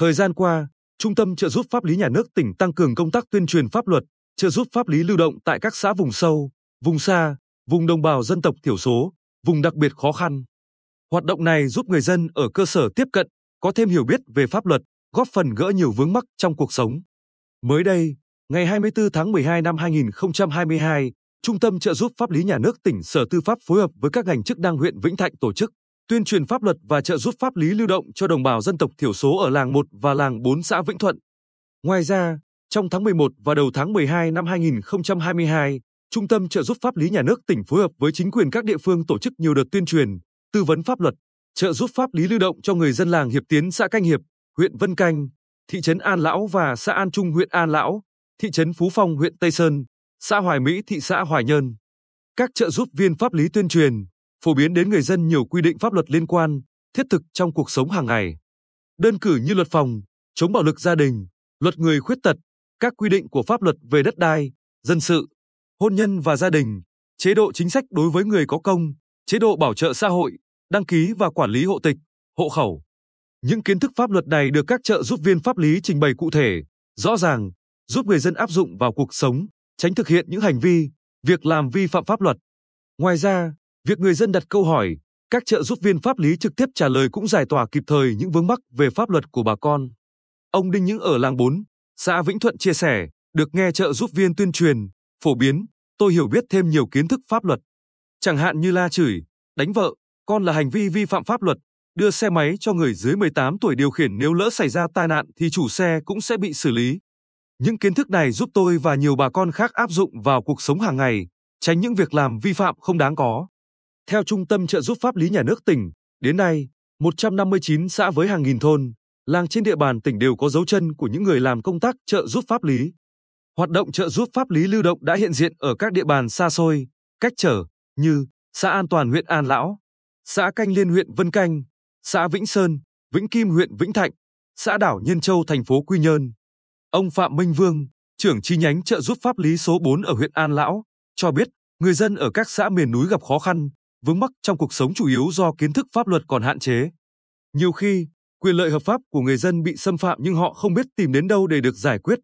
Thời gian qua, Trung tâm trợ giúp pháp lý nhà nước tỉnh tăng cường công tác tuyên truyền pháp luật, trợ giúp pháp lý lưu động tại các xã vùng sâu, vùng xa, vùng đồng bào dân tộc thiểu số, vùng đặc biệt khó khăn. Hoạt động này giúp người dân ở cơ sở tiếp cận, có thêm hiểu biết về pháp luật, góp phần gỡ nhiều vướng mắc trong cuộc sống. Mới đây, ngày 24 tháng 12 năm 2022, Trung tâm trợ giúp pháp lý nhà nước tỉnh Sở Tư pháp phối hợp với các ngành chức năng huyện Vĩnh Thạnh tổ chức tuyên truyền pháp luật và trợ giúp pháp lý lưu động cho đồng bào dân tộc thiểu số ở làng 1 và làng 4 xã Vĩnh Thuận. Ngoài ra, trong tháng 11 và đầu tháng 12 năm 2022, Trung tâm trợ giúp pháp lý nhà nước tỉnh phối hợp với chính quyền các địa phương tổ chức nhiều đợt tuyên truyền, tư vấn pháp luật, trợ giúp pháp lý lưu động cho người dân làng Hiệp Tiến xã Canh Hiệp, huyện Vân Canh, thị trấn An Lão và xã An Trung huyện An Lão, thị trấn Phú Phong huyện Tây Sơn, xã Hoài Mỹ thị xã Hoài Nhơn. Các trợ giúp viên pháp lý tuyên truyền, phổ biến đến người dân nhiều quy định pháp luật liên quan, thiết thực trong cuộc sống hàng ngày. Đơn cử như luật phòng, chống bạo lực gia đình, luật người khuyết tật, các quy định của pháp luật về đất đai, dân sự, hôn nhân và gia đình, chế độ chính sách đối với người có công, chế độ bảo trợ xã hội, đăng ký và quản lý hộ tịch, hộ khẩu. Những kiến thức pháp luật này được các trợ giúp viên pháp lý trình bày cụ thể, rõ ràng, giúp người dân áp dụng vào cuộc sống, tránh thực hiện những hành vi, việc làm vi phạm pháp luật. Ngoài ra, việc người dân đặt câu hỏi, các trợ giúp viên pháp lý trực tiếp trả lời cũng giải tỏa kịp thời những vướng mắc về pháp luật của bà con. Ông Đinh Những ở làng 4, xã Vĩnh Thuận chia sẻ, được nghe trợ giúp viên tuyên truyền, phổ biến, tôi hiểu biết thêm nhiều kiến thức pháp luật. Chẳng hạn như la chửi, đánh vợ, con là hành vi vi phạm pháp luật, đưa xe máy cho người dưới 18 tuổi điều khiển nếu lỡ xảy ra tai nạn thì chủ xe cũng sẽ bị xử lý. Những kiến thức này giúp tôi và nhiều bà con khác áp dụng vào cuộc sống hàng ngày, tránh những việc làm vi phạm không đáng có. Theo Trung tâm trợ giúp pháp lý nhà nước tỉnh, đến nay, 159 xã với hàng nghìn thôn, làng trên địa bàn tỉnh đều có dấu chân của những người làm công tác trợ giúp pháp lý. Hoạt động trợ giúp pháp lý lưu động đã hiện diện ở các địa bàn xa xôi, cách trở như xã An Toàn huyện An Lão, xã Canh Liên huyện Vân Canh, xã Vĩnh Sơn, Vĩnh Kim huyện Vĩnh Thạnh, xã đảo Nhân Châu thành phố Quy Nhơn. Ông Phạm Minh Vương, trưởng chi nhánh trợ giúp pháp lý số 4 ở huyện An Lão, cho biết người dân ở các xã miền núi gặp khó khăn, vướng mắc trong cuộc sống chủ yếu do kiến thức pháp luật còn hạn chế. Nhiều khi, quyền lợi hợp pháp của người dân bị xâm phạm nhưng họ không biết tìm đến đâu để được giải quyết.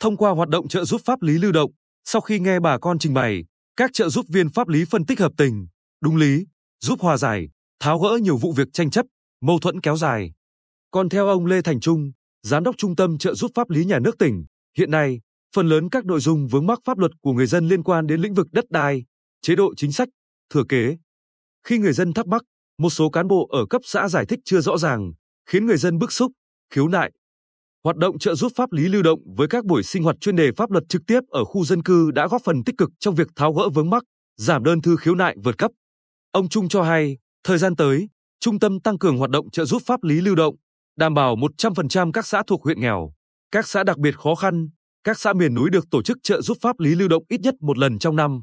Thông qua hoạt động trợ giúp pháp lý lưu động, sau khi nghe bà con trình bày, các trợ giúp viên pháp lý phân tích hợp tình, đúng lý, giúp hòa giải, tháo gỡ nhiều vụ việc tranh chấp, mâu thuẫn kéo dài. Còn theo ông Lê Thành Trung, Giám đốc Trung tâm trợ giúp pháp lý nhà nước tỉnh, hiện nay, phần lớn các nội dung vướng mắc pháp luật của người dân liên quan đến lĩnh vực đất đai, chế độ chính sách, thừa kế. Khi người dân thắc mắc, một số cán bộ ở cấp xã giải thích chưa rõ ràng, khiến người dân bức xúc, khiếu nại. Hoạt động trợ giúp pháp lý lưu động với các buổi sinh hoạt chuyên đề pháp luật trực tiếp ở khu dân cư đã góp phần tích cực trong việc tháo gỡ vướng mắc, giảm đơn thư khiếu nại vượt cấp. Ông Trung cho hay, thời gian tới, trung tâm tăng cường hoạt động trợ giúp pháp lý lưu động, đảm bảo 100% các xã thuộc huyện nghèo, các xã đặc biệt khó khăn, các xã miền núi được tổ chức trợ giúp pháp lý lưu động ít nhất một lần trong năm.